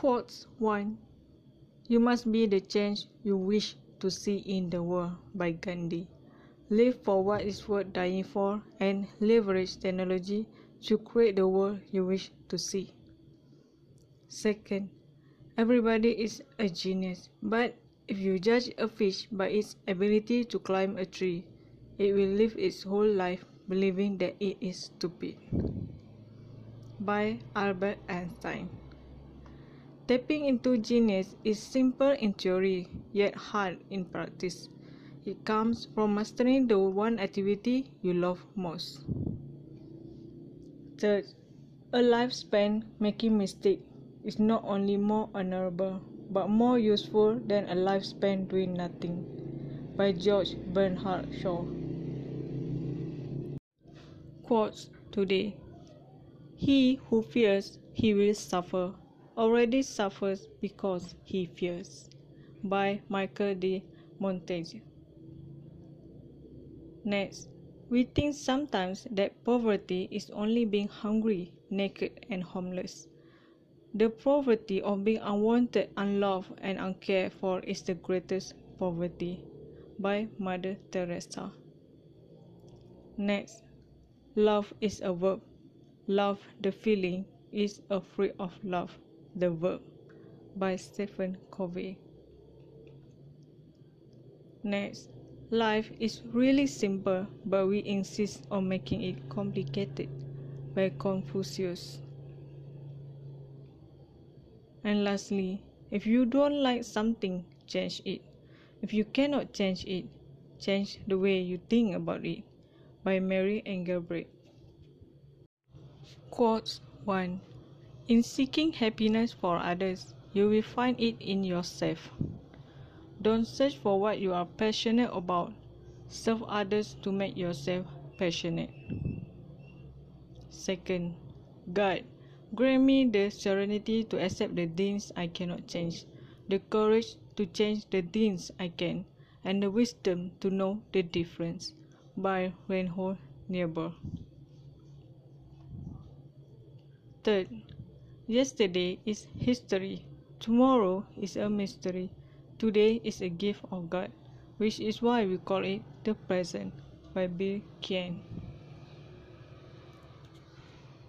Quotes 1. You must be the change you wish to see in the world by Gandhi. Live for what is worth dying for and leverage technology to create the world you wish to see. Second, everybody is a genius, but if you judge a fish by its ability to climb a tree, it will live its whole life believing that it is stupid. By Albert Einstein. Tapping into genius is simple in theory, yet hard in practice. It comes from mastering the one activity you love most. Third, a life spent making mistakes is not only more honorable, but more useful than a life spent doing nothing. By George Bernard Shaw. Quotes today He who fears, he will suffer already suffers because he fears. By Michael de Montaigne. Next, we think sometimes that poverty is only being hungry, naked, and homeless. The poverty of being unwanted, unloved, and uncared for is the greatest poverty. By Mother Teresa. Next, love is a verb. Love, the feeling, is a fruit of love. The Verb by Stephen Covey. Next, life is really simple, but we insist on making it complicated by Confucius. And lastly, if you don't like something, change it. If you cannot change it, change the way you think about it. By Mary Engelbreit. Quotes 1 in seeking happiness for others, you will find it in yourself. Don't search for what you are passionate about. Serve others to make yourself passionate. Second, God, grant me the serenity to accept the things I cannot change, the courage to change the things I can, and the wisdom to know the difference. By Reinhold Niebuhr. Third, Yesterday is history. Tomorrow is a mystery. Today is a gift of God, which is why we call it the present by Bill Keane.